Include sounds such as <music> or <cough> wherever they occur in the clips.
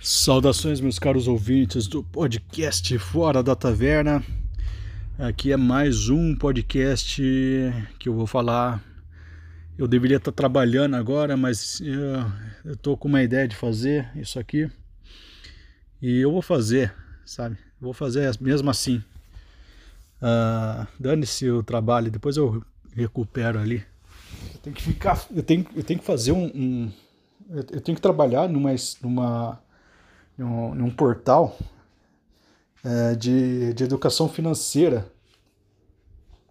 Saudações, meus caros ouvintes do podcast Fora da Taverna. Aqui é mais um podcast que eu vou falar. Eu deveria estar trabalhando agora, mas eu, estou com uma ideia de fazer isso aqui. E eu vou fazer, sabe? Vou fazer mesmo assim. Uh, Dane-se o trabalho, depois eu recupero ali. Eu tenho que ficar. Eu tenho, eu tenho que fazer um. um eu tenho que trabalhar numa. numa num, num portal é, de, de educação financeira.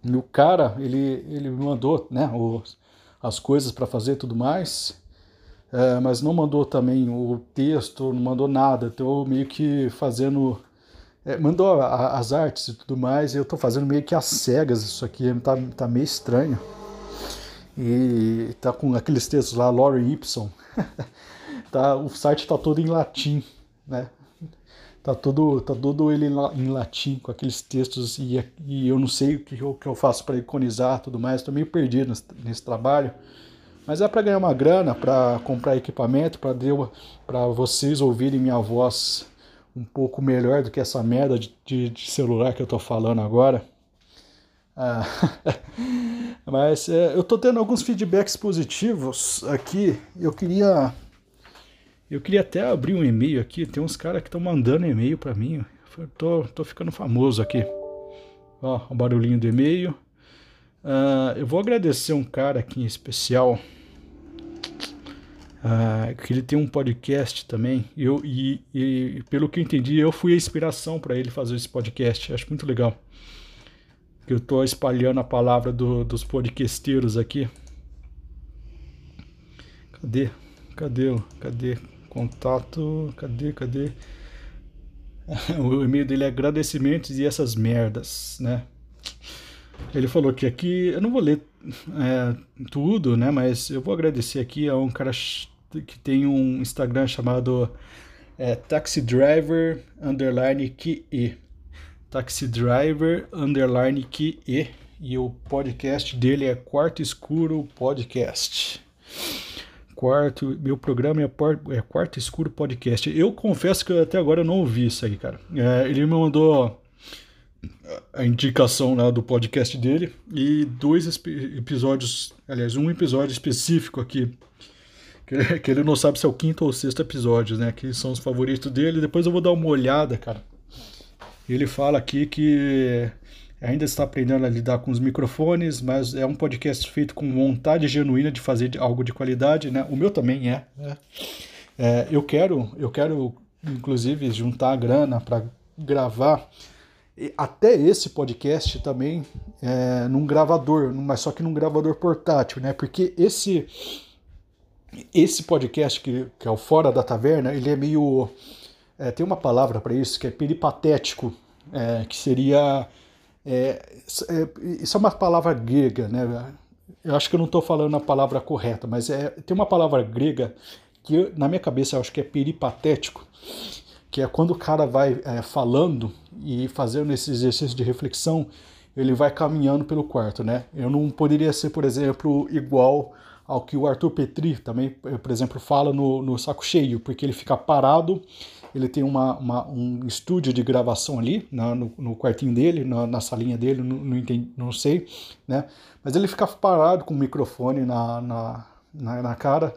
E o cara, ele, ele me mandou né, os, as coisas para fazer e tudo mais, é, mas não mandou também o texto, não mandou nada. Estou meio que fazendo. É, mandou a, as artes e tudo mais, e eu estou fazendo meio que às cegas isso aqui, tá, tá meio estranho. E tá com aqueles textos lá, Lore Y. <laughs> tá, o site tá todo em latim né? Tá tudo, tá tudo ele em latim, com aqueles textos, e, e eu não sei o que eu, que eu faço para iconizar tudo mais, estou meio perdido nesse, nesse trabalho. Mas é para ganhar uma grana, para comprar equipamento, para vocês ouvirem minha voz um pouco melhor do que essa merda de, de, de celular que eu tô falando agora. Ah, <laughs> mas é, eu tô tendo alguns feedbacks positivos aqui. Eu queria eu queria até abrir um e-mail aqui, tem uns caras que estão mandando e-mail para mim. Eu tô, tô ficando famoso aqui. Ó, o barulhinho do e-mail. Uh, eu vou agradecer um cara aqui em especial. Uh, que ele tem um podcast também. Eu, e, e pelo que eu entendi, eu fui a inspiração para ele fazer esse podcast. Acho muito legal. Eu estou espalhando a palavra do, dos podcasteiros aqui. Cadê? Cadê? Cadê? Contato. Cadê? Cadê? <laughs> o e-mail dele é agradecimentos e essas merdas, né? Ele falou que aqui, eu não vou ler é, tudo, né? Mas eu vou agradecer aqui a um cara que tem um Instagram chamado é, Taxi Driver Underline QE. Taxi Driver Underline QE. E o podcast dele é Quarto Escuro Podcast quarto, meu programa é, por, é Quarto Escuro Podcast. Eu confesso que até agora eu não ouvi isso aí, cara. É, ele me mandou a indicação né, do podcast dele e dois episódios, aliás, um episódio específico aqui, que, <laughs> que ele não sabe se é o quinto ou sexto episódio, né, que são os favoritos dele. Depois eu vou dar uma olhada, cara. Ele fala aqui que ainda está aprendendo a lidar com os microfones, mas é um podcast feito com vontade genuína de fazer algo de qualidade, né? O meu também é. é. é eu quero, eu quero, inclusive, juntar a grana para gravar até esse podcast também é, num gravador, mas só que num gravador portátil, né? Porque esse esse podcast que, que é o Fora da Taverna, ele é meio é, tem uma palavra para isso que é peripatético, é, que seria é, é, isso é uma palavra grega, né? Eu acho que eu não estou falando a palavra correta, mas é, tem uma palavra grega que eu, na minha cabeça eu acho que é peripatético, que é quando o cara vai é, falando e fazendo esse exercício de reflexão, ele vai caminhando pelo quarto, né? Eu não poderia ser, por exemplo, igual ao que o Arthur Petri também, por exemplo, fala no, no Saco Cheio, porque ele fica parado ele tem uma, uma, um estúdio de gravação ali no, no, quartinho dele, na, na salinha dele, não, não, entendi, não sei, né? Mas ele fica parado com o microfone na, na, na, na cara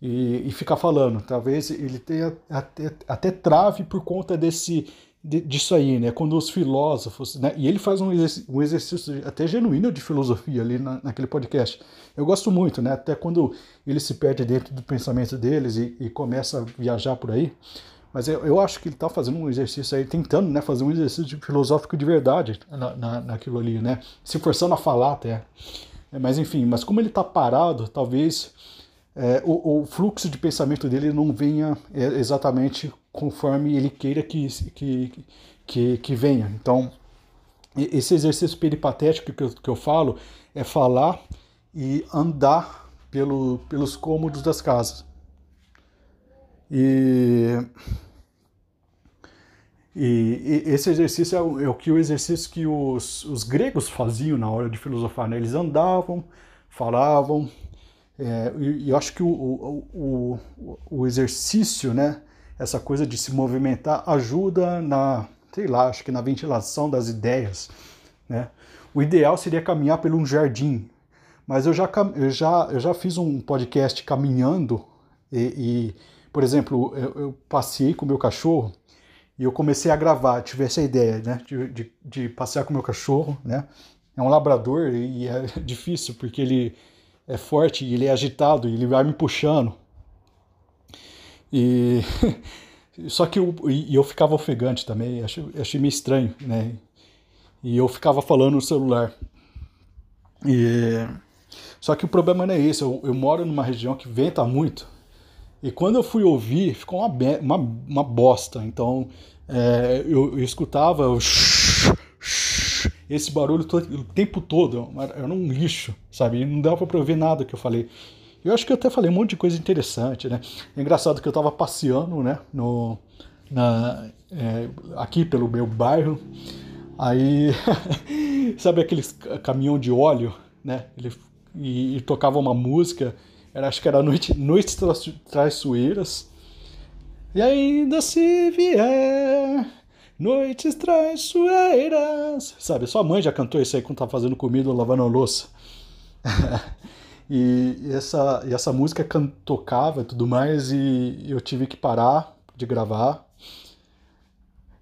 e, e fica falando. Talvez ele tenha até, até trave por conta desse disso aí, né? Quando os filósofos, né? E ele faz um exercício, um exercício até genuíno de filosofia ali na, naquele podcast. Eu gosto muito, né? Até quando ele se perde dentro do pensamento deles e, e começa a viajar por aí. Mas eu, eu acho que ele está fazendo um exercício aí, tentando né, fazer um exercício filosófico de verdade na, na, naquilo ali, né? Se forçando a falar até. É, mas enfim, mas como ele está parado, talvez é, o, o, fluxo de pensamento dele não venha é, exatamente conforme ele queira que, que, que, que venha. Então, esse exercício peripatético que eu, que eu falo é falar e andar pelo, pelos cômodos das casas. E, e, e esse exercício é o, é o, que o exercício que os, os gregos faziam na hora de filosofar. Né? Eles andavam, falavam, é, e, eu acho que o, o, o, o exercício, né? essa coisa de se movimentar ajuda na, sei lá, acho que na ventilação das ideias, né? O ideal seria caminhar por um jardim, mas eu já, eu já, eu já fiz um podcast caminhando e, e por exemplo, eu, eu, passei com o meu cachorro e eu comecei a gravar, tive essa ideia, né, de, de, de passear com o meu cachorro, né? É um labrador e é <laughs> difícil porque ele é forte, ele é agitado, e ele vai me puxando. E <laughs> só que eu, e eu ficava ofegante também, achei, achei meio estranho, né? E eu ficava falando no celular. E só que o problema não é esse, eu, eu moro numa região que venta muito. E quando eu fui ouvir, ficou uma, uma, uma bosta. Então é, eu, eu, escutava eu, esse barulho todo, o tempo todo. Era um lixo, sabe? E não dava para ouvir nada que eu falei. Eu acho que eu até falei um monte de coisa interessante, né? É engraçado que eu estava passeando, né? No, na, é, aqui pelo meu bairro. Aí, <laughs> sabe aqueles caminhão de óleo, né? Ele, e, e tocava uma música. Era, acho que era Noite, Noites Traiçoeiras. E ainda se vier noites traiçoeiras. Sabe, sua mãe já cantou isso aí quando tá fazendo comida ou lavando a louça. <laughs> E essa, e essa música tocava e tudo mais, e eu tive que parar de gravar.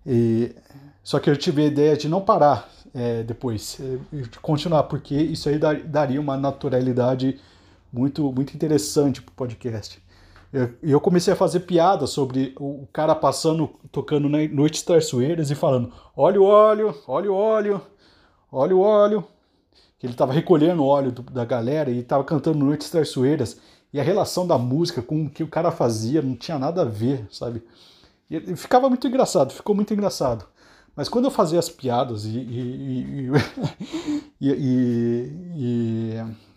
E, só que eu tive a ideia de não parar é, depois, é, continuar, porque isso aí daria uma naturalidade muito, muito interessante para o podcast. E eu comecei a fazer piada sobre o cara passando, tocando na Noites Traiçoeiras e falando: olha o óleo, olha o óleo, olha o óleo, que ele estava recolhendo óleo do, da galera e estava cantando Noites Traiçoeiras. E a relação da música com o que o cara fazia não tinha nada a ver, sabe? E, e ficava muito engraçado, ficou muito engraçado. Mas quando eu fazia as piadas e, e, e, <laughs>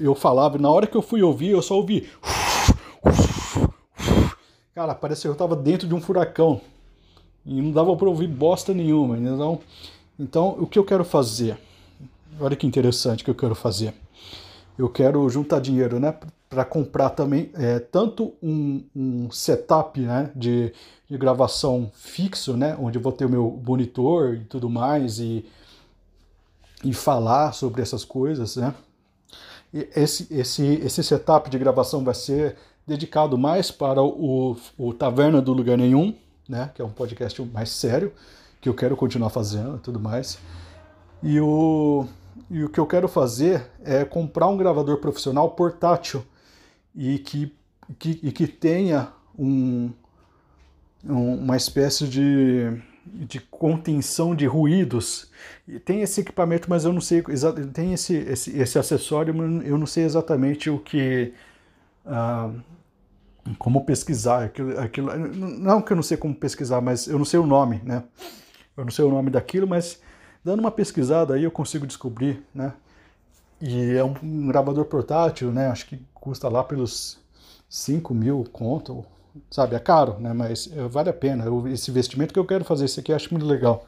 eu falava, na hora que eu fui ouvir, eu só ouvi. Cara, parecia que eu estava dentro de um furacão. E não dava para ouvir bosta nenhuma. Então, então, o que eu quero fazer? Olha que interessante que eu quero fazer. Eu quero juntar dinheiro, né, para comprar também é, tanto um, um setup, né, de, de, gravação fixo, né, onde eu vou ter o meu monitor e tudo mais e e falar sobre essas coisas, né? Esse, esse, esse setup de gravação vai ser dedicado mais para o, o Taverna do Lugar Nenhum, né? Que é um podcast mais sério, que eu quero continuar fazendo e tudo mais. E o e o que eu quero fazer é comprar um gravador profissional portátil e que, que, e que tenha um, um, uma espécie de, de contenção de ruídos. E tem esse equipamento, mas eu não sei, tem esse, esse, esse acessório, mas eu não sei exatamente o que. Ah, como pesquisar aquilo, aquilo. Não que eu não sei como pesquisar, mas eu não sei o nome, né? Eu não sei o nome daquilo, mas Dando uma pesquisada aí eu consigo descobrir, né? E é um gravador portátil, né? Acho que custa lá pelos 5 mil conto, sabe? É caro, né? Mas eh, vale a pena. Esse investimento que eu quero fazer, esse aqui eu acho muito legal.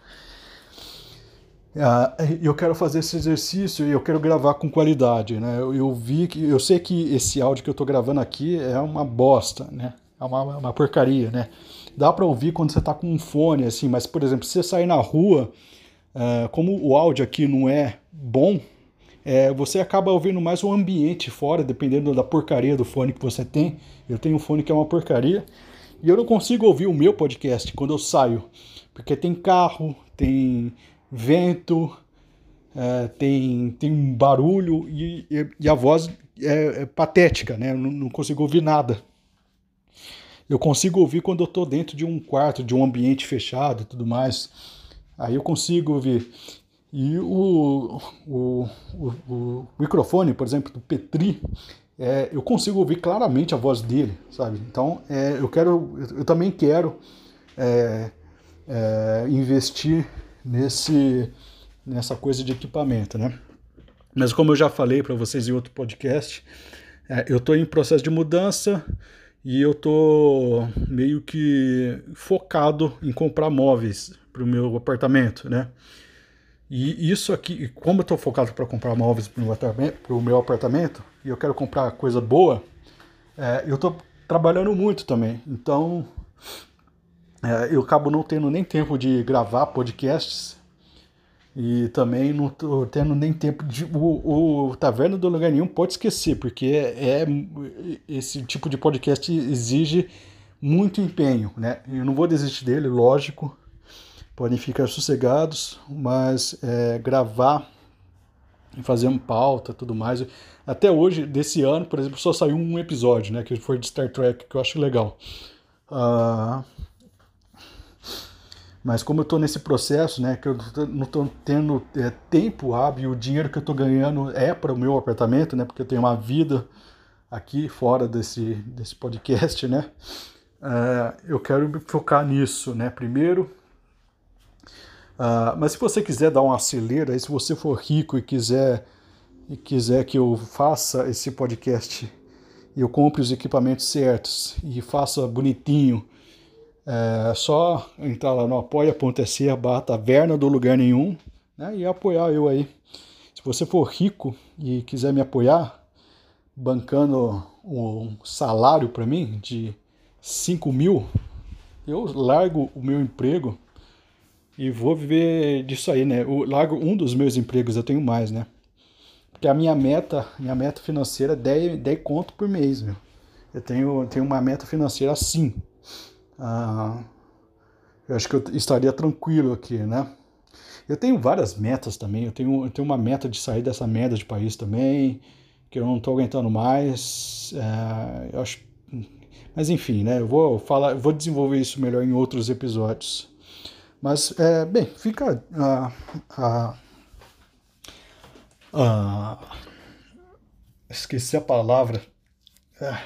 Ah, eu quero fazer esse exercício e eu quero gravar com qualidade, né? Eu, eu vi que eu sei que esse áudio que eu estou gravando aqui é uma bosta, né? É uma, uma porcaria, né? Dá para ouvir quando você está com um fone, assim, mas por exemplo, se você sair na rua Uh, como o áudio aqui não é bom, é, você acaba ouvindo mais o ambiente fora, dependendo da porcaria do fone que você tem. Eu tenho um fone que é uma porcaria e eu não consigo ouvir o meu podcast quando eu saio, porque tem carro, tem vento, é, tem, tem barulho e, e, e a voz é, é, patética, né? Eu não, não consigo ouvir nada. Eu consigo ouvir quando eu estou dentro de um quarto, de um ambiente fechado e tudo mais. Aí eu consigo ouvir. E o, o, o, o microfone, por exemplo, do Petri, é, eu consigo ouvir claramente a voz dele, sabe? Então, é, eu quero, eu também quero é, é, investir nesse, nessa coisa de equipamento, né? Mas como eu já falei para vocês em outro podcast, é, eu estou em processo de mudança e eu estou meio que focado em comprar móveis para o meu apartamento, né? E isso aqui, como eu estou focado para comprar móveis para o meu apartamento, e eu quero comprar coisa boa, é, eu estou trabalhando muito também. Então, é, eu acabo não tendo nem tempo de gravar podcasts e também não tô tendo nem tempo de. O, o Taverna do Lugar Nenhum pode esquecer, porque é, é, esse tipo de podcast exige muito empenho, né? Eu não vou desistir dele, lógico. Podem ficar sossegados, mas é, gravar, fazer um pauta tudo mais. Até hoje, desse ano, por exemplo, só saiu um episódio, né? Que foi de Star Trek, que eu acho legal. Uh, mas como eu estou nesse processo, né, que eu não estou tendo é, tempo hábil, o dinheiro que eu estou ganhando é para o meu apartamento, né, porque eu tenho uma vida aqui fora desse, desse podcast, né, uh, eu quero me focar nisso, né, primeiro. Uh, mas se você quiser dar um acelero, aí se você for rico e quiser e quiser que eu faça esse podcast e eu compre os equipamentos certos e faça bonitinho é só entrar lá no apoia.se barra taverna do lugar nenhum né, e apoiar eu aí. Se você for rico e quiser me apoiar, bancando um salário para mim de 5 mil, eu largo o meu emprego e vou viver disso aí, né? Eu largo um dos meus empregos, eu tenho mais, né? Porque a minha meta, minha meta financeira é 10, 10 conto por mês, meu. Eu tenho, tenho uma meta financeira assim ah, eu acho que eu estaria tranquilo aqui, né? Eu tenho várias metas também. Eu tenho, eu tenho uma meta de sair dessa merda de país também, que eu não estou aguentando mais. É, eu acho, mas enfim, né? Eu vou falar, vou desenvolver isso melhor em outros episódios. Mas é, bem, fica a, a, a, esqueci a palavra. É,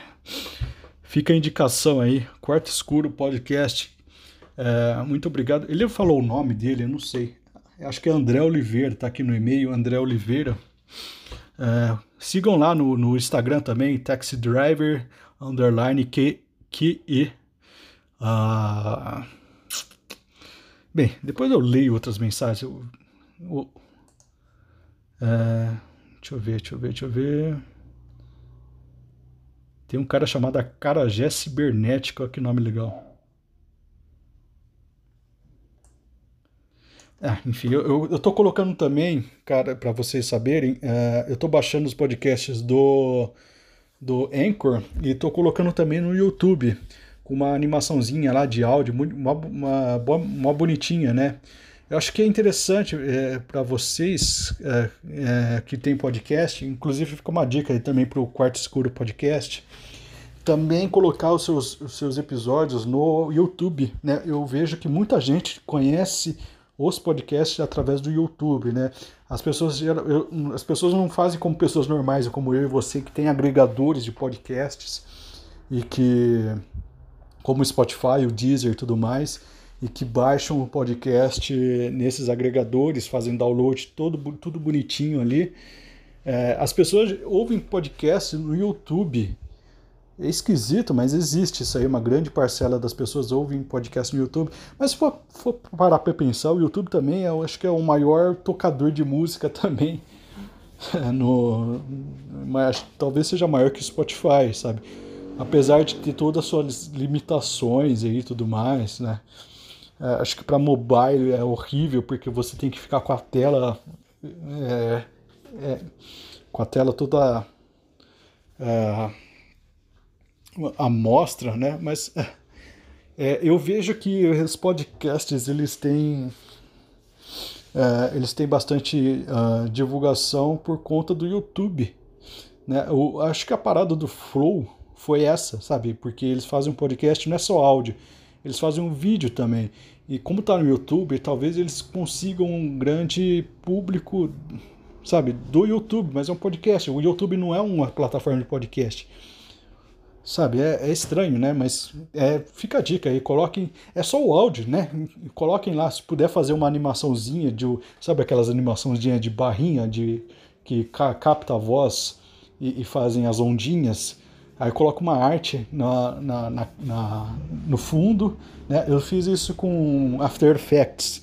Fica a indicação aí, Quarto Escuro Podcast. É, muito obrigado. Ele falou o nome dele, eu não sei. Acho que é André Oliveira, tá aqui no e-mail, André Oliveira. É, sigam lá no, no Instagram também, Taxi Driver, underline. Ah, bem, depois eu leio outras mensagens. Eu, eu, é, deixa eu ver, deixa eu ver, deixa eu ver. Tem um cara chamado Carajé Cibernético, olha que nome legal. Ah, enfim, eu, eu, eu tô colocando também, cara, para vocês saberem, uh, eu tô baixando os podcasts do, do Anchor e tô colocando também no YouTube, com uma animaçãozinha lá de áudio, uma, uma, uma bonitinha, né? Eu acho que é interessante é, para vocês é, é, que tem podcast, inclusive fica uma dica aí também para o Quarto Escuro Podcast, também colocar os seus, os seus episódios no YouTube. Né? Eu vejo que muita gente conhece os podcasts através do YouTube. Né? As, pessoas, eu, as pessoas não fazem como pessoas normais, como eu e você, que tem agregadores de podcasts e que, como o Spotify, o Deezer e tudo mais e que baixam o podcast nesses agregadores, fazem download todo, tudo bonitinho ali. É, as pessoas ouvem podcast no YouTube. É esquisito, mas existe isso aí. Uma grande parcela das pessoas ouvem podcast no YouTube. Mas se for, for parar para pensar, o YouTube também eu acho que é o maior tocador de música <laughs> também. <laughs> no, mas talvez seja maior que o Spotify, sabe? Apesar de ter todas as suas limitações e tudo mais, né? É, acho que para mobile é horrível porque você tem que ficar com a tela é, é, com a tela toda é, a mostra, né? Mas é, é, eu vejo que os podcasts eles têm é, eles têm bastante uh, divulgação por conta do YouTube, né? Eu acho que a parada do Flow foi essa, sabe? Porque eles fazem um podcast não é só áudio eles fazem um vídeo também. E como está no YouTube, talvez eles consigam um grande público, sabe, do YouTube, mas é um podcast. O YouTube não é uma plataforma de podcast. Sabe, é, é estranho, né? Mas é, fica a dica aí, coloquem. É só o áudio, né? Coloquem lá, se puder fazer uma animaçãozinha de. Sabe aquelas animaçãozinhas de barrinha de que capta a voz e, e fazem as ondinhas? Aí eu coloco uma arte na, na, na, na, no fundo. Né? Eu fiz isso com After Effects.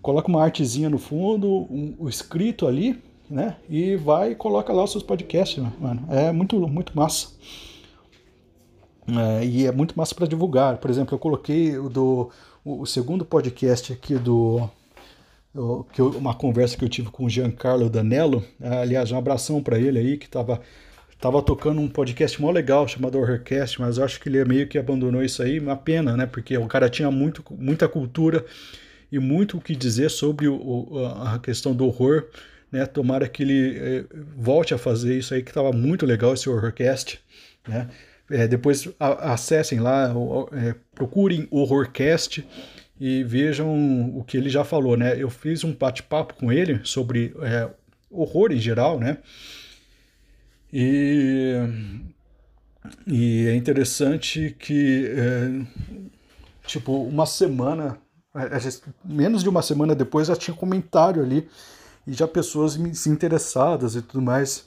Coloca uma artezinha no fundo, um, um escrito ali, né? E vai e coloca lá os seus podcasts, mano. É muito, muito massa. É, e é muito massa para divulgar. Por exemplo, eu coloquei o, do, o, o segundo podcast aqui do. O, que eu, uma conversa que eu tive com o Giancarlo Danello. Aliás, um abração para ele aí, que estava tava tocando um podcast mó legal chamado Horrorcast, mas acho que ele meio que abandonou isso aí. Uma pena, né? Porque o cara tinha muito, muita cultura e muito o que dizer sobre o, a questão do horror. Né? Tomara que ele eh, volte a fazer isso aí, que estava muito legal esse Horrorcast. Né? É, depois a, acessem lá, é, procurem o Horrorcast e vejam o que ele já falou, né? Eu fiz um bate-papo com ele sobre é, horror em geral, né? E, e é interessante que, é, tipo, uma semana, é, menos de uma semana depois já tinha comentário ali e já pessoas interessadas e tudo mais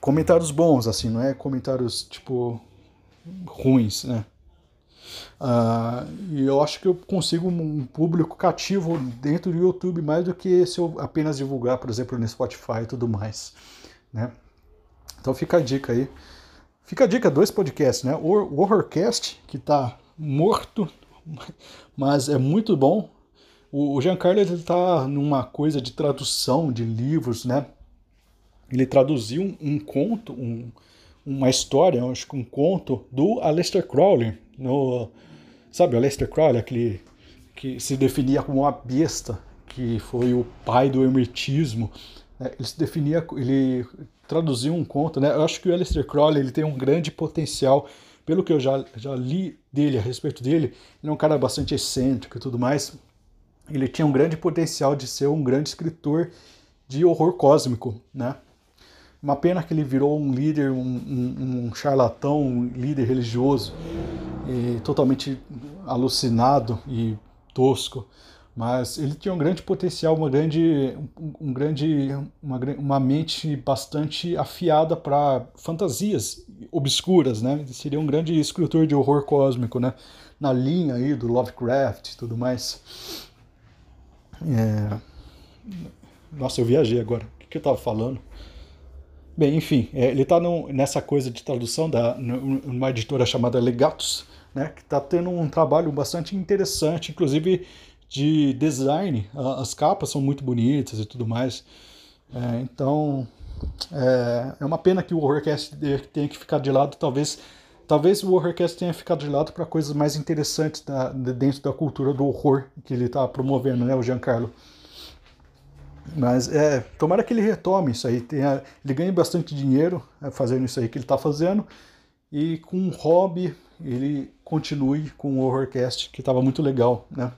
comentários bons, assim, não é comentários, tipo, ruins, né? Uh, e eu acho que eu consigo um público cativo dentro do YouTube mais do que se eu apenas divulgar, por exemplo, no Spotify e tudo mais, né? Então fica a dica aí. Fica a dica, dois podcasts, né? O Horrorcast, que tá morto, <laughs> mas é muito bom. O Giancarlo, ele tá numa coisa de tradução de livros, né? ele traduziu um, um conto, um, uma história, acho que um conto do Aleister Crowley. No, sabe, o Aleister Crowley, aquele que se definia como uma besta, que foi o pai do hermetismo. Né? Ele se definia, ele traduziu um conto, né? Eu acho que o Aleister Crowley ele tem um grande potencial, pelo que eu já, já li dele a respeito dele. Ele é um cara bastante excêntrico e tudo mais. Ele tinha um grande potencial de ser um grande escritor de horror cósmico, né? Uma pena que ele virou um líder, um, um, um charlatão, um líder religioso, totalmente alucinado e tosco. Mas ele tinha um grande potencial, uma grande, um grande, uma, uma mente bastante afiada para fantasias obscuras, né? Ele seria um grande escritor de horror cósmico, né? Na linha aí do Lovecraft e tudo mais. É... Nossa, eu viajei agora. O que, que eu estava falando? Bem, enfim, é, ele está nessa coisa de tradução da, numa editora chamada Legatus, né, que está tendo um trabalho bastante interessante, inclusive de design. As capas são muito bonitas e tudo mais. É, então, é, é, uma pena que o Horrorcast tenha que ficar de lado. Talvez, talvez o Horrorcast tenha ficado de lado para coisas mais interessantes da, dentro da cultura do horror que ele está promovendo, né, o Giancarlo. Mas é, tomara que ele retome isso aí. Tenha, ele ganhe bastante dinheiro é, fazendo isso aí que ele está fazendo. E com um hobby, ele continue com o Horrorcast, que estava muito legal, né?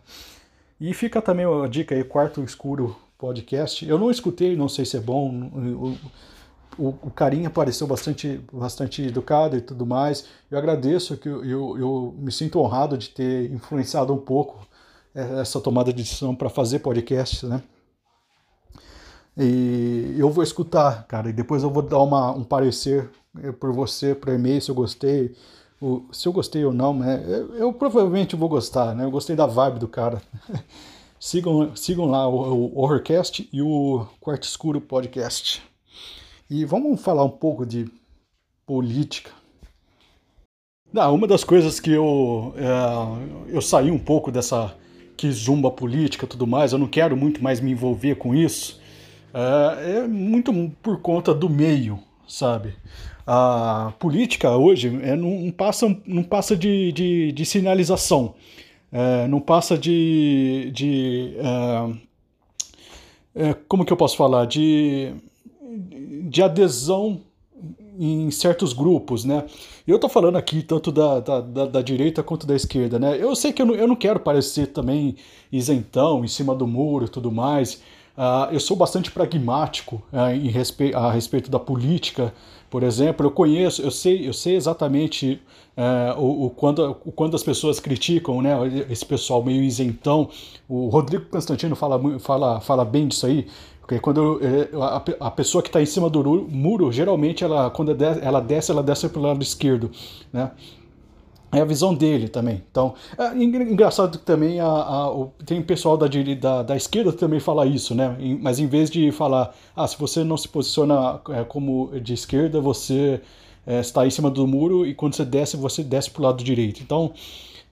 E fica também a dica aí, Quarto Escuro Podcast. Eu não escutei, não sei se é bom. O, o, o carinha pareceu bastante, bastante educado e tudo mais. Eu agradeço que eu, eu, eu me sinto honrado de ter influenciado um pouco é, essa tomada de decisão para fazer podcast, né? E eu vou escutar, cara, e depois eu vou dar uma, um parecer eh, por você, para e-mail, se eu gostei, o, se eu gostei ou não, né? Eu, eu, provavelmente vou gostar, né? Eu gostei da vibe do cara. <laughs> sigam, sigam lá o, o Horrorcast e o Quarto Escuro Podcast. E vamos falar um pouco de política. Não, uma das coisas que eu, é, eu saí um pouco dessa que zumba política tudo mais, eu não quero muito mais me envolver com isso é, é muito por conta do meio, sabe? A política hoje é, não, passa, não passa de, de, de sinalização, é, não passa de. de é, é como que eu posso falar? De, de adesão em certos grupos, né? Eu estou falando aqui tanto da, da, da, da, direita quanto da esquerda, né? Eu sei que eu não, eu não quero parecer também isentão, em cima do muro e tudo mais, Uh, eu sou bastante pragmático uh, em respe a respeito da política, por exemplo. Eu conheço, eu sei, eu sei exatamente uh, o, o, quando, o quando as pessoas criticam, né, esse pessoal meio isentão. O Rodrigo Constantino fala, fala, fala bem disso aí. Porque quando eh, a, pessoa que está em cima do muro, geralmente ela quando ela desce, ela desce pelo lado esquerdo, né? É a visão dele também. Então, é engraçado que também a, a, o, tem pessoal da, da, da, esquerda que também fala isso, né? Mas em vez de falar, ah, se você não se posiciona é, como de esquerda, você é, está em cima do muro e quando você desce, você desce para o lado direito. Então,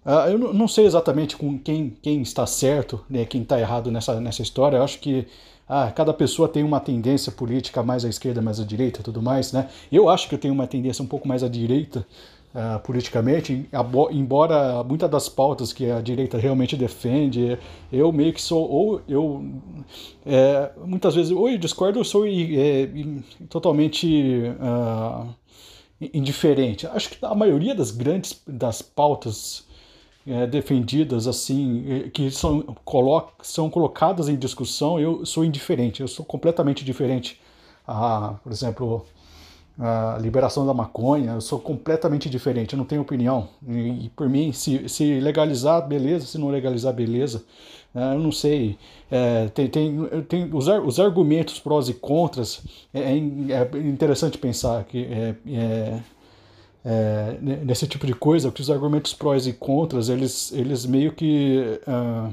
uh, eu não sei exatamente com quem, quem está certo, né, quem está errado nessa, nessa história. Eu acho que ah, cada pessoa tem uma tendência política mais à esquerda, mais à direita tudo mais, né? Eu acho que eu tenho uma tendência um pouco mais à direita, uh, politicamente, embora muitas das pautas que a direita realmente defende, eu meio que sou, ou eu, é, muitas vezes, ou eu discordo, ou sou é, totalmente uh, indiferente. Acho que a maioria das grandes, das pautas é, defendidas assim, que são, colo são colocadas em discussão, eu sou indiferente, eu sou completamente diferente. a por exemplo, a liberação da maconha, eu sou completamente diferente, eu não tenho opinião. E, e por mim, se, se legalizar, beleza, se não legalizar, beleza. É, eu não sei. É, tem, tem, tem os, os argumentos prós e contras, é, é, é interessante pensar que é, é, nesse tipo de coisa, que os argumentos prós e contras, eles, eles meio que. Uh,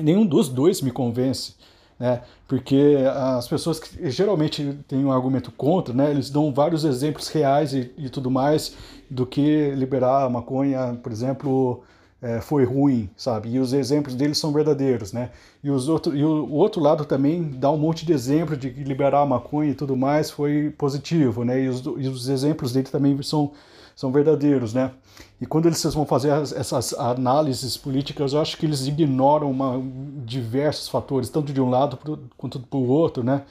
nenhum dos dois me convence né? Porque as pessoas que geralmente têm um argumento contra, né? Eles dão vários exemplos reais e, e tudo mais do que liberar a maconha, por exemplo, é, foi ruim, sabe? E os exemplos deles são verdadeiros, né? E, os outro, e o, outro lado também dá um monte de exemplo de que liberar a maconha e tudo mais foi positivo, né? E os, e os exemplos dele também são, são verdadeiros, né? E quando eles vão fazer essas análises políticas, eu acho que eles ignoram uma, diversos fatores, tanto de um lado quanto do outro, né?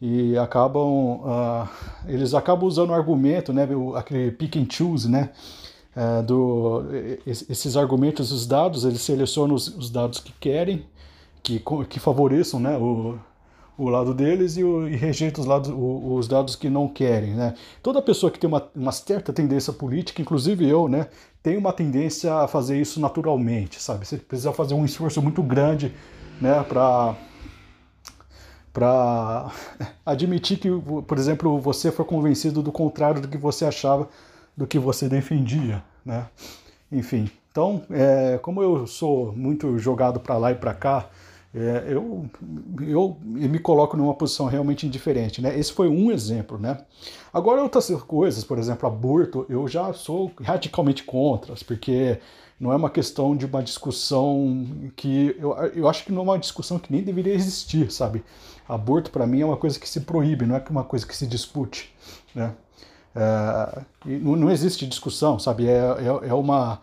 E acabam, uh, eles acabam usando o argumento, né? Aquele pick and choose, né? Uh, do, esses argumentos, os dados, eles selecionam os, os dados que querem, que, que favoreçam, né? O, o lado deles e, o, e rejeita os, lados, o, os dados que não querem. Né? Toda pessoa que tem uma, uma certa tendência política, inclusive eu, né, tem uma tendência a fazer isso naturalmente, sabe? Você precisa fazer um esforço muito grande né, para para <laughs> admitir que, por exemplo, você foi convencido do contrário do que você achava, do que você defendia, né? Enfim, então, é, como eu sou muito jogado para lá e para cá, é, eu, eu, eu, me coloco numa posição realmente indiferente, né? Esse foi um exemplo, né? Agora outras coisas, por exemplo, aborto, eu já sou radicalmente contra, porque não é uma questão de uma discussão que eu, eu acho que não é uma discussão que nem deveria existir, sabe? Aborto para mim é uma coisa que se proíbe, não é uma coisa que se discute, né? É, não, existe discussão, sabe? É, é, é uma.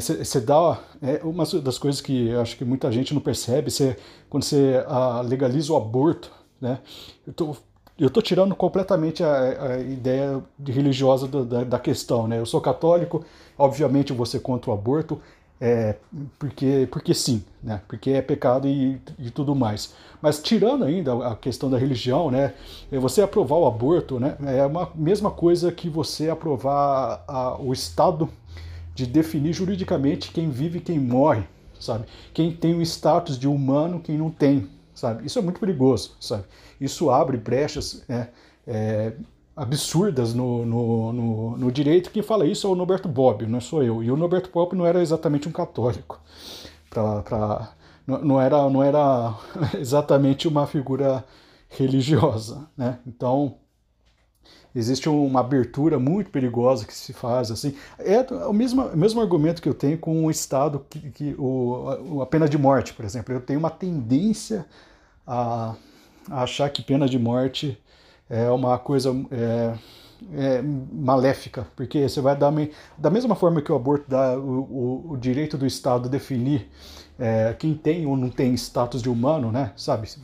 Você é, dá. É uma das coisas que acho que muita gente não percebe, cê, quando você uh, legaliza o aborto, né? Eu tô, eu tô tirando completamente a, a ideia religiosa da, da, questão, né? Eu sou católico, obviamente ser contra o aborto, é, porque, porque sim, né? porque é pecado e, e tudo mais. Mas tirando ainda a questão da religião, né? É, você aprovar o aborto né? é a mesma coisa que você aprovar a, o Estado de definir juridicamente quem vive e quem morre, sabe? Quem tem o status de humano, quem não tem, sabe? Isso é muito perigoso, sabe? Isso abre brechas é, é, absurdas no, no, no, no, direito. Quem fala isso é o Norberto Bobbio, não sou eu. E o Norberto Bobbio não era exatamente um católico. Pra, pra, não, era, não era <laughs> exatamente uma figura religiosa. Né? Então, existe uma abertura muito perigosa que se faz. assim É o mesmo, o mesmo argumento que eu tenho com o Estado, que, que o, a pena de morte, por exemplo. Eu tenho uma tendência a, a achar que pena de morte é uma coisa é, é, maléfica, porque você vai dar da mesma forma que o aborto dá o, o, o direito do Estado definir é, quem tem ou não tem status de humano, né? Sabe? Se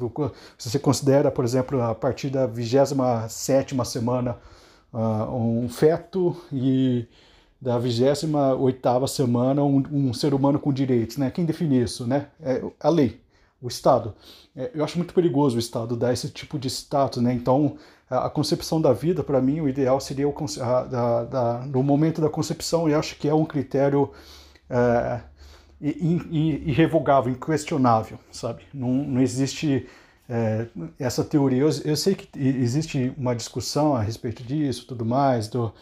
você considera, por exemplo, a partir da 27 semana uh, um feto e da 28 semana um, um, ser humano com direitos, né? Quem define isso, né? É a lei o Estado. É, eu acho muito perigoso o Estado dar esse tipo de status, né? Então, a, concepção da vida, para mim, o ideal seria o a, da, da, no momento da concepção, e acho que é um critério é, irrevogável, inquestionável, sabe? Não, não existe é, essa teoria. Eu, eu, sei que existe uma discussão a respeito disso, tudo mais, do,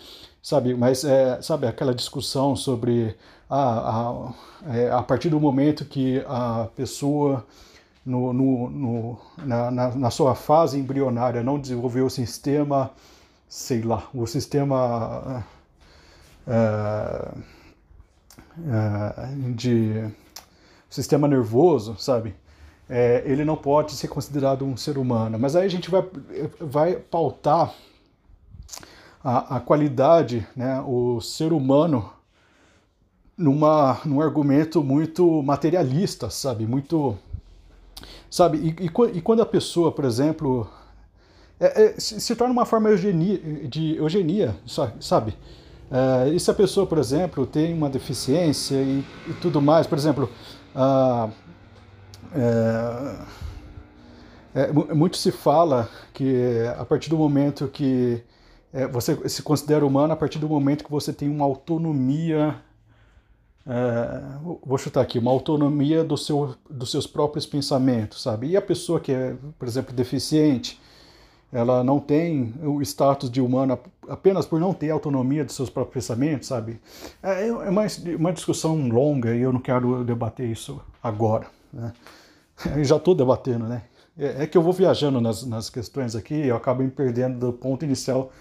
sabe? Mas é, sabe aquela discussão sobre a, a, é, a partir do momento que a pessoa no, no, no na, na, na, sua fase embrionária não desenvolveu o sistema sei lá, o sistema uh, uh, de sistema nervoso, sabe? É, ele não pode ser considerado um ser humano. Mas aí a gente vai, vai pautar a, a qualidade, né, o ser humano, numa, num argumento muito materialista, sabe? Muito. Sabe? E, e, e quando a pessoa, por exemplo, é, é, se, se, torna uma forma eugenia, de eugenia, sabe? É, e se a pessoa, por exemplo, tem uma deficiência e, e tudo mais, por exemplo, é, é, muito se fala que a partir do momento que é, você se considera humano, a partir do momento que você tem uma autonomia, é, vou chutar aqui, uma autonomia do seu, dos seus próprios pensamentos, sabe? E a pessoa que é, por exemplo, deficiente, ela não tem o status de humana apenas por não ter autonomia dos seus próprios pensamentos, sabe? É, é uma, uma discussão longa e eu não quero debater isso agora, né? Eu já estou debatendo, né? É, é, que eu vou viajando nas, nas questões aqui e eu acabo me perdendo do ponto inicial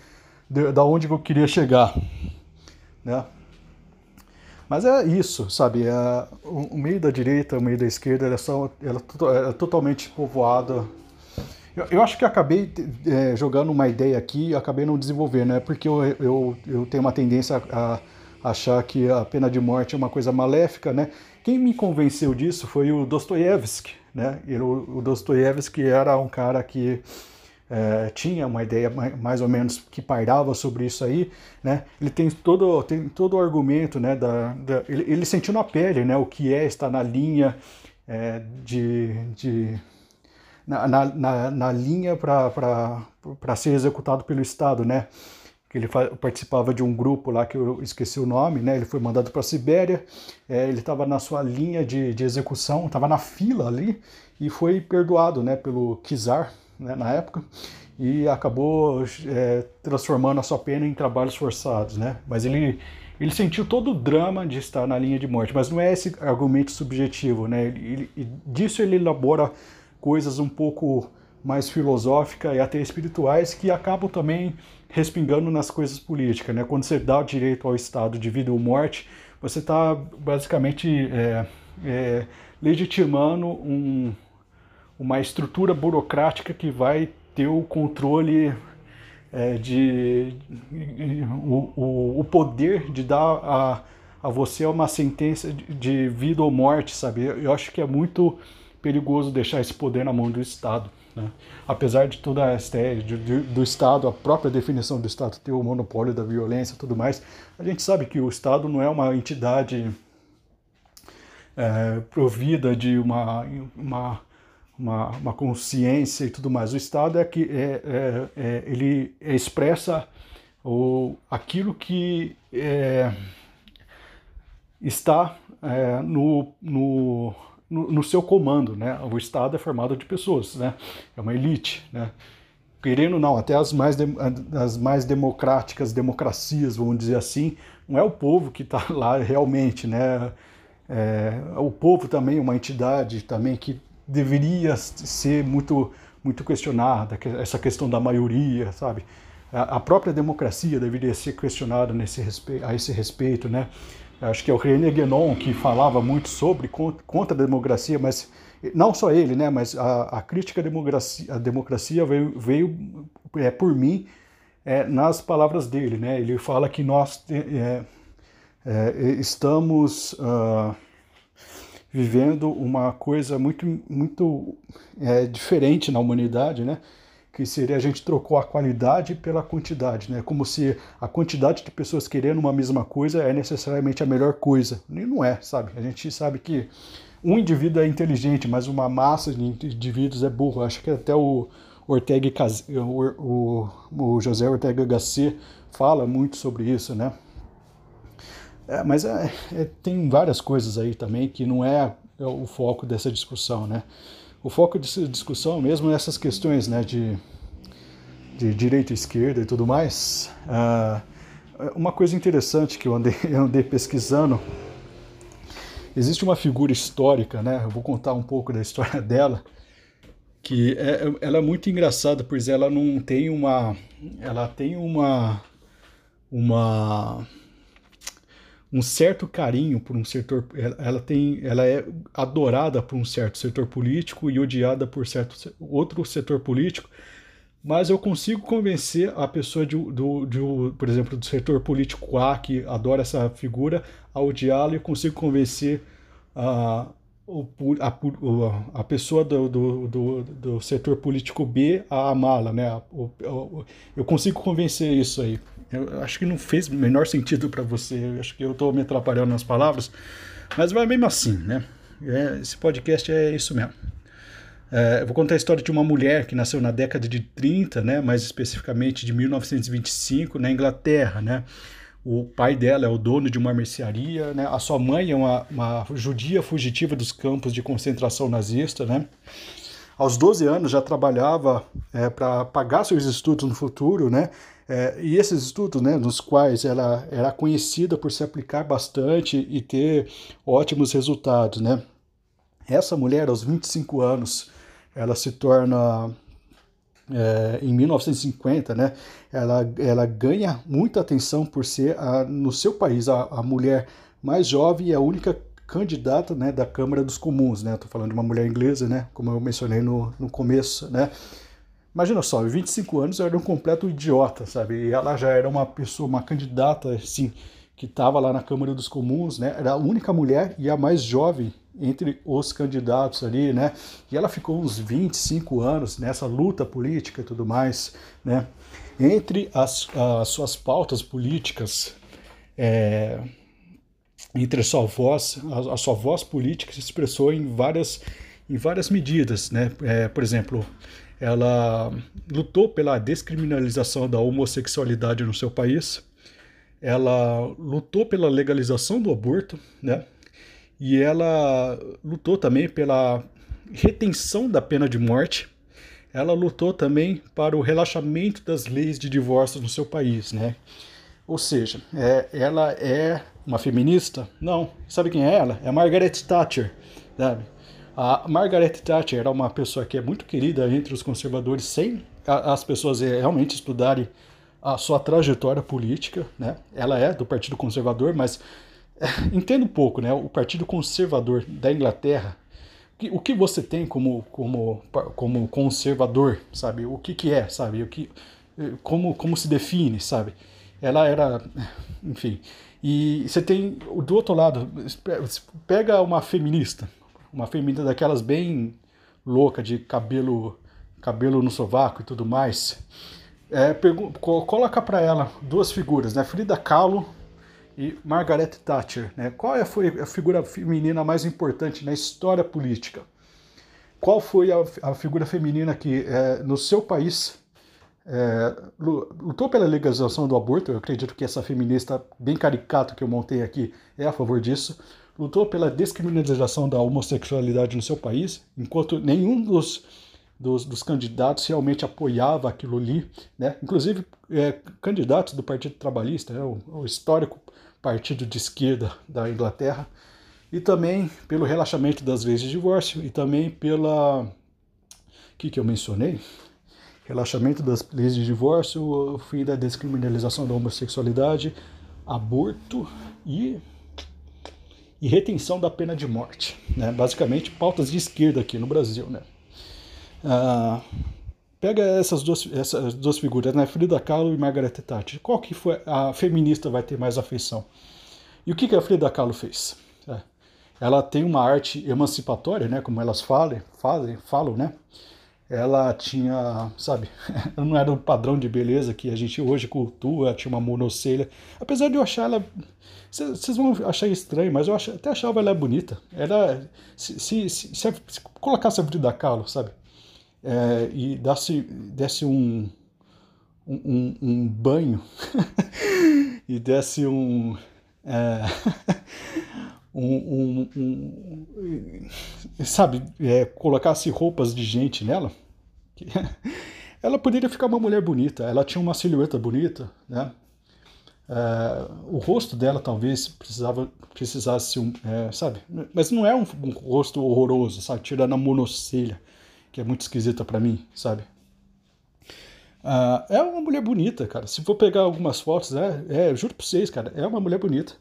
de, da onde eu queria chegar, né? Mas é isso, sabe? É, o, o, meio da direita, o meio da esquerda, ela, só, ela é totalmente povoada eu, eu acho que acabei é, jogando uma ideia aqui e acabei não desenvolvendo, né? Porque eu, eu, eu tenho uma tendência a, a achar que a pena de morte é uma coisa maléfica, né? Quem me convenceu disso foi o Dostoiévski, né? Ele, o Dostoiévski era um cara que é, tinha uma ideia mais ou menos que pairava sobre isso aí, né? Ele tem todo, tem todo o argumento, né? Da, da ele, ele sentiu na pele, né? O que é estar na linha é, de, de na, na, na linha para ser executado pelo Estado, né? Que ele participava de um grupo lá que eu esqueci o nome, né? Ele foi mandado para a Sibéria, é, ele estava na sua linha de, de execução, estava na fila ali e foi perdoado, né? Pelo Kizar, né? Na época e acabou é, transformando a sua pena em trabalhos forçados, né? Mas ele ele sentiu todo o drama de estar na linha de morte, mas não é esse argumento subjetivo, né? Ele, ele, disso ele elabora coisas um pouco mais filosóficas e até espirituais que acabam também respingando nas coisas políticas. Né? Quando você dá o direito ao Estado de vida ou morte, você está basicamente é, é, legitimando um, uma estrutura burocrática que vai ter o controle é, de o, o, o, poder de dar a, a você uma sentença de, de vida ou morte, sabe? Eu acho que é muito perigoso deixar esse poder na mão do Estado. Né? Apesar de toda essa ideia de, de, do Estado, a própria definição do Estado ter o monopólio da violência e tudo mais, a gente sabe que o Estado não é uma entidade é, provida de uma, uma, uma, uma, consciência e tudo mais. O Estado é que é, é, é ele expressa o, aquilo que é, está é, no, no no, seu comando, né? O Estado é formado de pessoas, né? É uma elite, né? Querendo não, até as mais, as mais democráticas democracias, vamos dizer assim, não é o povo que está lá realmente, né? É, o povo também é uma entidade também que deveria ser muito muito questionada, essa questão da maioria, sabe? A própria democracia deveria ser questionada nesse a esse respeito, né? acho que é o René Guénon que falava muito sobre contra a democracia, mas não só ele, né, mas a, a crítica à democracia, à democracia veio, veio é, por mim é, nas palavras dele, né? Ele fala que nós é, é, estamos uh, vivendo uma coisa muito muito é, diferente na humanidade, né? que seria a gente trocou a qualidade pela quantidade, né? Como se a quantidade de pessoas querendo uma mesma coisa é necessariamente a melhor coisa. E não é, sabe? A gente sabe que um indivíduo é inteligente, mas uma massa de indivíduos é burro. Acho que até o Ortega, o, o, José Ortega Gasset fala muito sobre isso, né? É, mas é, é, tem várias coisas aí também que não é, é o foco dessa discussão, né? o foco dessa discussão mesmo nessas é questões né, de, de direita e esquerda e tudo mais. Uh, uma coisa interessante que eu andei, <laughs> eu andei pesquisando, existe uma figura histórica, né, eu vou contar um pouco da história <laughs> dela, que é, ela é muito engraçada, pois ela não tem uma, ela tem uma, uma um certo carinho por um setor, ela tem, ela é adorada por um certo setor político e odiada por certo outro setor político, mas eu consigo convencer a pessoa de, do, de, por exemplo, do setor político A que adora essa figura a odiá-la e consigo convencer a, a, a pessoa do, do, do, do setor político B a amá-la, né? Eu consigo convencer isso aí. Eu acho que não fez o menor sentido para você. Eu acho que eu estou me atrapalhando nas palavras, mas vai mesmo assim, né? É, esse podcast é isso mesmo. É, eu vou contar a história de uma mulher que nasceu na década de 30, né? Mais especificamente de 1925, na Inglaterra, né? O pai dela é o dono de uma mercearia, né? A sua mãe é uma, uma judia fugitiva dos campos de concentração nazista, né? Aos 12 anos já trabalhava é, para pagar seus estudos no futuro, né? É, e esses estudos, né, nos quais ela era conhecida por se aplicar bastante e ter ótimos resultados, né? Essa mulher, aos 25 anos, ela se torna é, em 1950, né, ela, ela ganha muita atenção por ser, a, no seu país, a, a mulher mais jovem e a única candidata né, da Câmara dos Comuns. Né? Estou falando de uma mulher inglesa, né, como eu mencionei no, no começo. Né? Imagina só, 25 anos eu era um completo idiota, sabe? E ela já era uma pessoa, uma candidata, assim, que estava lá na Câmara dos Comuns, né? Era a única mulher e a mais jovem entre os candidatos ali, né? E ela ficou uns 25 anos nessa luta política e tudo mais, né? Entre as, as suas pautas políticas, é, entre a sua voz, a, a, sua voz política se expressou em várias, em várias medidas, né? É, por exemplo, ela lutou pela descriminalização da homossexualidade no seu país, ela lutou pela legalização do aborto, né? E ela lutou também pela retenção da pena de morte. Ela lutou também para o relaxamento das leis de divórcio no seu país, né? Ou seja, é, ela é uma feminista? Não. Sabe quem é ela? É Margaret Thatcher, sabe? A Margaret Thatcher era uma pessoa que é muito querida entre os conservadores, sem as pessoas realmente estudarem a sua trajetória política, né? Ela é do Partido Conservador, mas é, entenda um pouco, né? O Partido Conservador da Inglaterra, o que você tem como, como, como conservador, sabe? O que, que é, sabe? O que, como, como se define, sabe? Ela era, enfim. E você tem do outro lado, pega uma feminista, uma feminina daquelas bem louca, de cabelo cabelo no sovaco e tudo mais. É, coloca para ela duas figuras, né? Frida Kahlo e Margaret Thatcher. Né? Qual é a figura feminina mais importante na história política? Qual foi a, a figura feminina que é, no seu país é, lutou pela legalização do aborto? Eu acredito que essa feminista bem caricata que eu montei aqui é a favor disso lutou pela descriminalização da homossexualidade no seu país, enquanto nenhum dos, dos, dos candidatos realmente apoiava aquilo ali, né? inclusive é, candidatos do Partido Trabalhista, né? o, o histórico partido de esquerda da Inglaterra, e também pelo relaxamento das leis de divórcio e também pela. Que, que eu mencionei? Relaxamento das leis de divórcio, o fim da descriminalização da homossexualidade, aborto e e retenção da pena de morte. Né? Basicamente, pautas de esquerda aqui no Brasil. Né? Ah, pega essas duas, essas duas figuras, né? Frida Kahlo e Margaret Thatcher. Qual que foi a feminista vai ter mais afeição? E o que, que a Frida Kahlo fez? É, ela tem uma arte emancipatória, né? Como elas falam, fazem, falam, né? Ela tinha, sabe, <laughs> não era o padrão de beleza que a gente hoje cultua, tinha uma monocelha. Apesar de eu achar ela. Vocês vão achar estranho, mas eu até achava ela bonita. Era. Se, se, se, se colocasse a Frida Kahlo, sabe? É, e desse, desse um, um, um banho <laughs> e desse um. É, <laughs> um, um, um sabe, é, colocasse roupas de gente nela, <laughs> ela poderia ficar uma mulher bonita. Ela tinha uma silhueta bonita, né? É, o rosto dela talvez precisava precisasse um, é, sabe? Mas não é um, um, rosto horroroso, sabe? Tirando a monocelha que é muito esquisita para mim, sabe? Uh, é uma mulher bonita, cara. Se for pegar algumas fotos, é, é juro pra vocês, cara, é uma mulher bonita.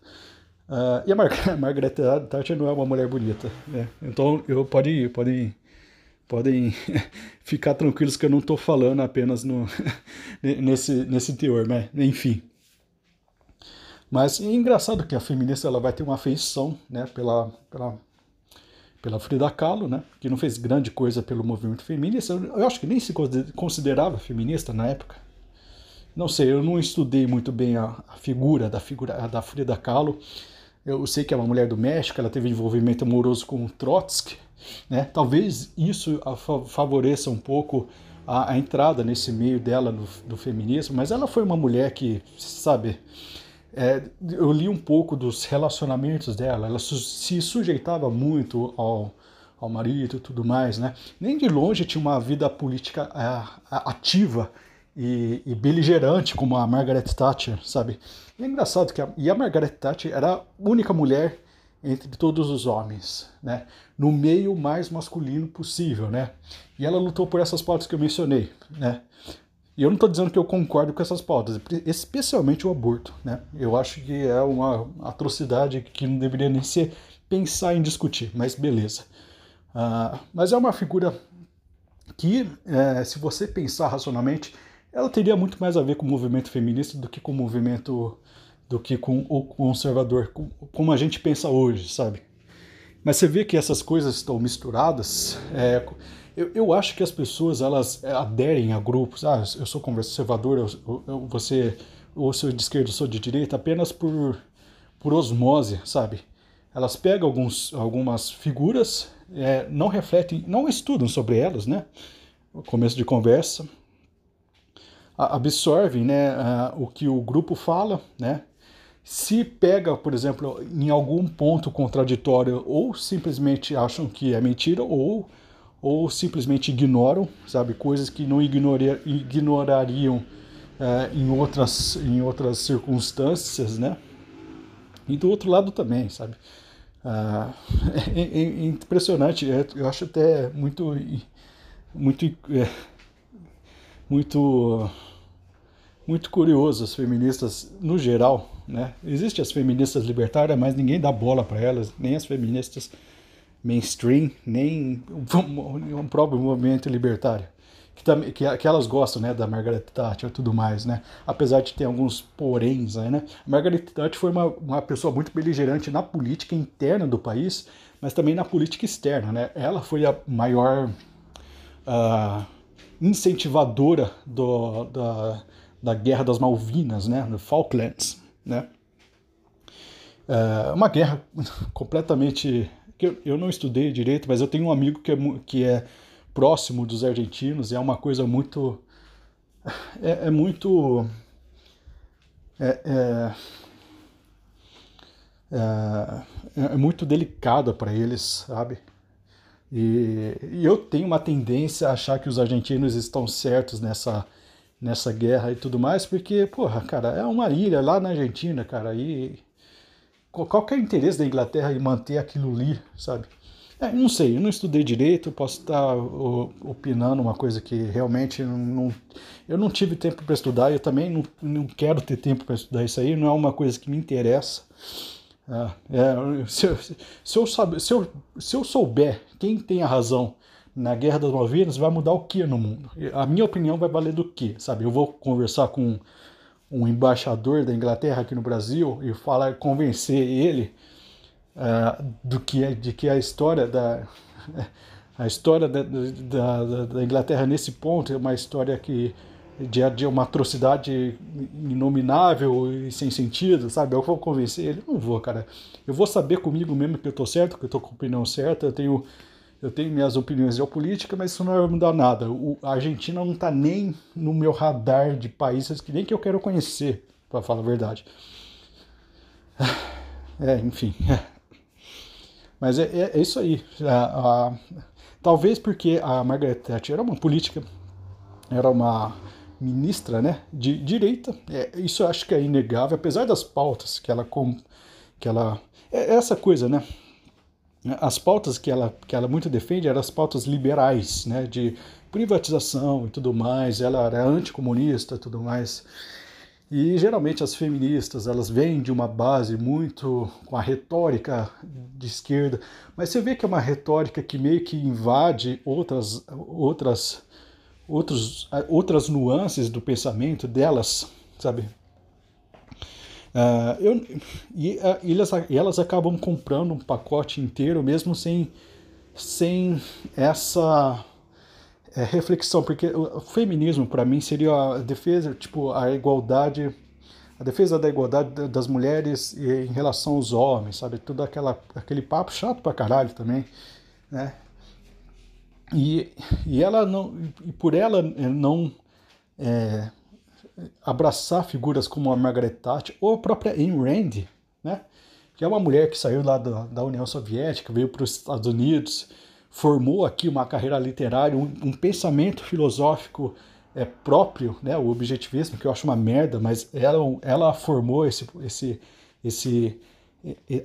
Uh, e a, Mar <laughs> Margaret Thatcher não é uma mulher bonita, né? Então, eu podem, podem, <laughs> podem ficar tranquilos que eu não estou falando apenas no, <laughs> nesse, nesse teor, mas enfim. Mas é engraçado que a feminista ela vai ter uma afeição né, pela, pela, pela Frida Kahlo, né, que não fez grande coisa pelo movimento feminista. Eu, acho que nem se considerava feminista na época. Não sei, eu não estudei muito bem a figura da figura da Frida Kahlo. Eu sei que é uma mulher do México, ela teve envolvimento amoroso com Trotsky, né? Talvez isso favoreça um pouco a, a entrada nesse meio dela no, do feminismo, mas ela foi uma mulher que, sabe, é, eu li um pouco dos relacionamentos dela, ela su se sujeitava muito ao, ao marido e tudo mais, né? Nem de longe tinha uma vida política é, ativa e, e, beligerante como a Margaret Thatcher, sabe? E é engraçado que a, e a Margaret Thatcher era a única mulher entre todos os homens, né? No meio mais masculino possível, né? E ela lutou por essas pautas que eu mencionei, né? E eu não estou dizendo que eu concordo com essas pautas, especialmente o aborto. Né? Eu acho que é uma atrocidade que não deveria nem ser pensar em discutir, mas beleza. Uh, mas é uma figura que, é, se você pensar racionalmente, ela teria muito mais a ver com o movimento feminista do que com o movimento do que com o conservador, como a gente pensa hoje, sabe? Mas você vê que essas coisas estão misturadas. É, eu, eu acho que as pessoas elas é, aderem a grupos. Ah, eu sou conservador, eu, eu, você, ou sou de esquerda, eu sou de direita, apenas por, por osmose, sabe? Elas pegam alguns, algumas figuras, é, não refletem, não estudam sobre elas, né? Começo de conversa, absorvem né, o que o grupo fala, né? Se pega, por exemplo, em algum ponto contraditório, ou simplesmente acham que é mentira, ou ou simplesmente ignoram, sabe, coisas que não ignorariam é, em, outras, em outras circunstâncias, né? E do outro lado também, sabe? Ah, <laughs> é, é, é, impressionante, é, eu acho até muito, muito, é, muito, muito curioso as feministas no geral, né? Existem as feministas libertárias, mas ninguém dá bola para elas, nem as feministas mainstream, nem um próprio movimento libertário. Que, também, que, que elas gostam né, da Margaret Thatcher e tudo mais, né? Apesar de ter alguns poréns aí, né? A Margaret Thatcher foi uma, uma pessoa muito beligerante na política interna do país, mas também na política externa, né? Ela foi a maior uh, incentivadora do, da, da Guerra das Malvinas, né? Do Falklands, né? Uh, uma guerra <laughs> completamente eu, eu não estudei direito, mas eu tenho um amigo que é, que é próximo dos argentinos e é uma coisa muito. É, é muito. É, é, é, é muito delicada para eles, sabe? E, e, eu tenho uma tendência a achar que os argentinos estão certos nessa, nessa guerra e tudo mais, porque, porra, cara, é uma ilha lá na Argentina, cara, e qual que é o interesse da Inglaterra em manter aquilo ali, sabe? É, não sei, eu não estudei direito, posso estar opinando uma coisa que realmente não, não eu não tive tempo para estudar, eu também não, não quero ter tempo para estudar isso aí, não é uma coisa que me interessa. É, é, se, eu, se, eu saber, se, eu, se eu souber quem tem a razão na Guerra das Malvinas, vai mudar o que no mundo? A minha opinião vai valer do que, sabe? Eu vou conversar com um embaixador da Inglaterra aqui no Brasil e falar, convencer ele uh, do que é, de que a história da <laughs> a história da, da, da, Inglaterra nesse ponto é uma história que de, uma atrocidade inominável e sem sentido, sabe? Eu vou convencer ele, não vou, cara. Eu vou saber comigo mesmo que eu tô certo, que eu tô com a opinião certa, eu tenho eu tenho minhas opiniões geopolíticas, mas isso não vai mudar nada. O, a Argentina não está nem no meu radar de países que nem que eu quero conhecer, para falar a verdade. É, enfim. <laughs> Mas é, é, é, isso aí. A, a, talvez porque a Margaret Thatcher era uma política, era uma ministra né, de direita. É, isso eu acho que é inegável, apesar das pautas que ela. Com, que ela é essa coisa, né? as pautas que ela, que ela muito defende eram as pautas liberais, né, de privatização e tudo mais, ela era anticomunista e tudo mais. E geralmente as feministas, elas vêm de uma base muito com a retórica de esquerda, mas você vê que é uma retórica que meio que invade outras outras outros, outras nuances do pensamento delas, sabe? Uh, eu, e, uh, elas, elas acabam comprando um pacote inteiro mesmo sem, sem essa é, reflexão, porque o feminismo para mim seria a defesa, tipo, a igualdade, a defesa da igualdade das mulheres em relação aos homens, sabe? Tudo aquela, aquele papo chato pra caralho também, né? E, e ela não, e por ela não é, abraçar figuras como a Margaret Thatcher ou a própria Ayn Rand, né? que é uma mulher que saiu lá da, da União Soviética, veio para os Estados Unidos, formou aqui uma carreira literária, um, um pensamento filosófico é, próprio, né? o objetivismo, que eu acho uma merda, mas ela, ela formou esse, esse, esse,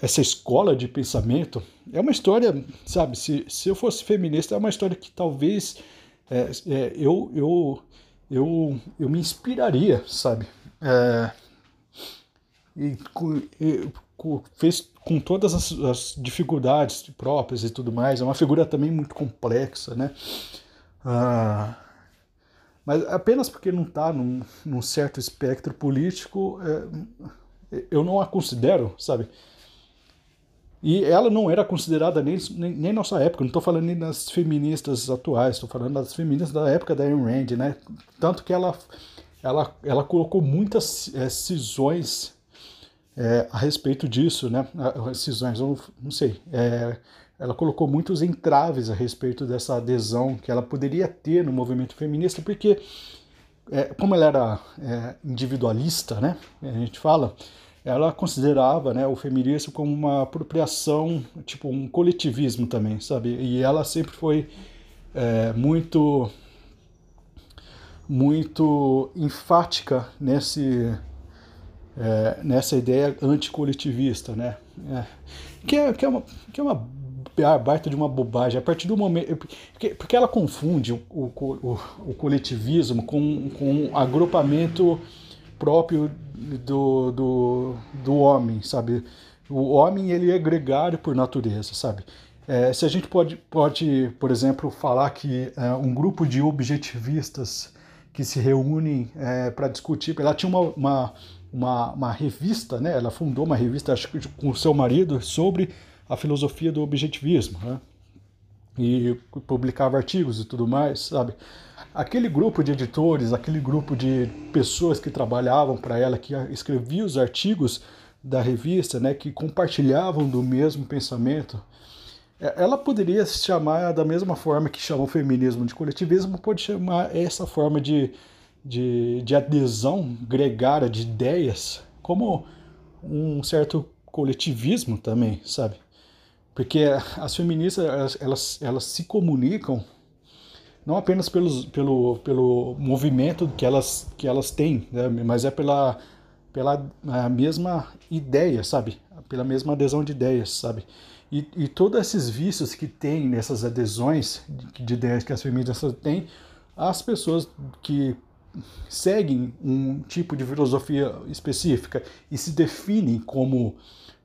essa escola de pensamento. É uma história, sabe, se, se eu fosse feminista, é uma história que talvez é, é, eu, eu eu, eu me inspiraria, sabe? É, e, e, fez com todas as, as, dificuldades próprias e tudo mais. É uma figura também muito complexa, né? Ah, mas apenas porque não está num, num, certo espectro político, é, eu não a considero, sabe? E ela não era considerada nem, nem, nem nossa época, não estou falando nem das feministas atuais, estou falando das feministas da época da Ayn Rand, né? Tanto que ela, ela, ela colocou muitas é, cisões é, a respeito disso, né? Cisões, eu não sei. É, ela colocou muitos entraves a respeito dessa adesão que ela poderia ter no movimento feminista, porque, como ela era individualista, né? A gente fala ela considerava né, o feminismo como uma apropriação, tipo um coletivismo também, sabe? E ela sempre foi é, muito muito enfática nesse é, nessa ideia anticoletivista, né? É, que, é, que, é uma, que é uma baita de uma bobagem. A partir do momento. Porque, porque ela confunde o, o, o, o coletivismo com, com um agrupamento próprio do, do, do homem, sabe? O homem ele é gregário por natureza, sabe? É, se a gente pode, pode, por exemplo, falar que é, um grupo de objetivistas que se reúnem é, para discutir, ela tinha uma, uma, uma, uma, revista, né? Ela fundou uma revista, acho com seu marido, sobre a filosofia do objetivismo, né? E publicava artigos e tudo mais, sabe? Aquele grupo de editores, aquele grupo de pessoas que trabalhavam para ela, que escreviam os artigos da revista, né, que compartilhavam do mesmo pensamento, é, ela poderia se chamar da mesma forma que chama o feminismo de coletivismo, pode chamar essa forma de, de, de adesão gregária de ideias como um certo coletivismo também, sabe? Porque as feministas, elas, elas, elas se comunicam não apenas pelos, pelo, pelo movimento que elas, que elas têm, né? mas é pela, pela mesma ideia, sabe? Pela mesma adesão de ideias, sabe? E, e todos esses vícios que tem nessas adesões de, de ideias que as feministas têm, as pessoas que seguem um tipo de filosofia específica e se definem como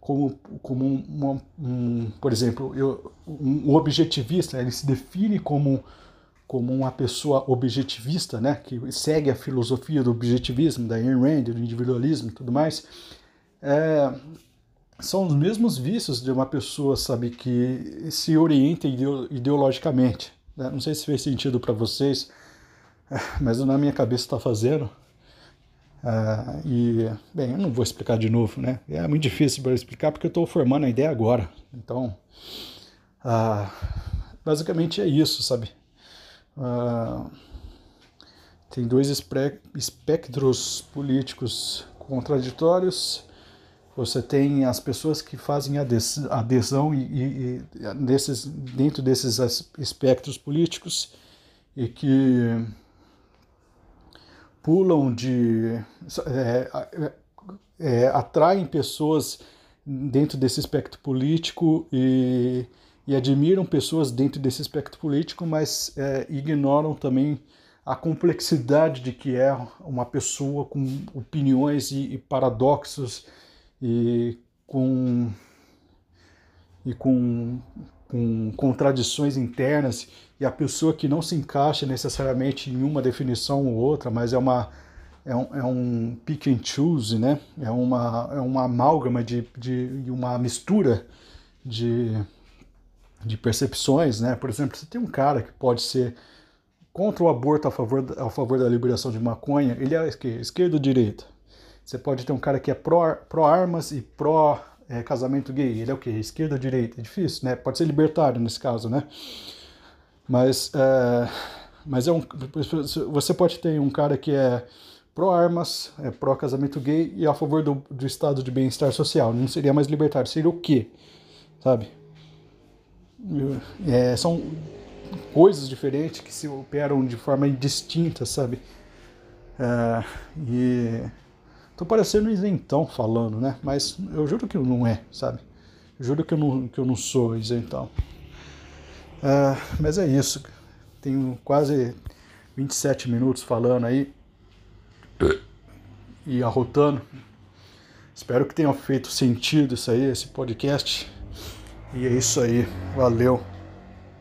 como, como um, um, por exemplo, eu, um objetivista, ele se define como como uma pessoa objetivista, né, que segue a filosofia do objetivismo, da Ayn Rand, do individualismo e tudo mais, é, são os mesmos vícios de uma pessoa, sabe, que se orienta ideologicamente. Né? Não sei se fez sentido para vocês, <laughs> mas na minha cabeça está fazendo. Uh, e, bem, eu não vou explicar de novo, né? É muito difícil para explicar porque eu estou formando a ideia agora. Então, uh, basicamente é isso, sabe? Uh, tem dois espectros políticos contraditórios. Você tem as pessoas que fazem adesão e, e, e nesses, dentro desses espectros políticos e que pulam de. É, é, é, atraem pessoas dentro desse espectro político e e admiram pessoas dentro desse espectro político, mas é, ignoram também a complexidade de que é uma pessoa com opiniões e, e paradoxos e com e com, com contradições internas e a pessoa que não se encaixa necessariamente em uma definição ou outra, mas é uma é um, é um pick and choose, né? É uma, é uma amálgama de, de, de uma mistura de, de percepções, né? Por exemplo, você tem um cara que pode ser contra o aborto a favor, a favor da liberação de maconha, ele é esquerda ou direita? Você pode ter um cara que é pró-armas e pró é, casamento gay. Ele é o quê? Esquerda ou direita? É difícil, né? Pode ser libertário nesse caso, né? Mas, é, mas é um, você pode ter um cara que é pró-armas, é pró-casamento gay e a favor do, do estado de bem-estar social. Não seria mais libertário, seria o quê? Sabe? É, são coisas diferentes que se operam de forma distinta, sabe? É, e tô parecendo isentão falando, né? Mas eu juro que não é, sabe? juro que eu não, que eu não sou isentão. É, mas é isso. Tenho quase 27 minutos falando aí e arrotando. Espero que tenha feito sentido isso aí, esse podcast. E é isso aí. Valeu.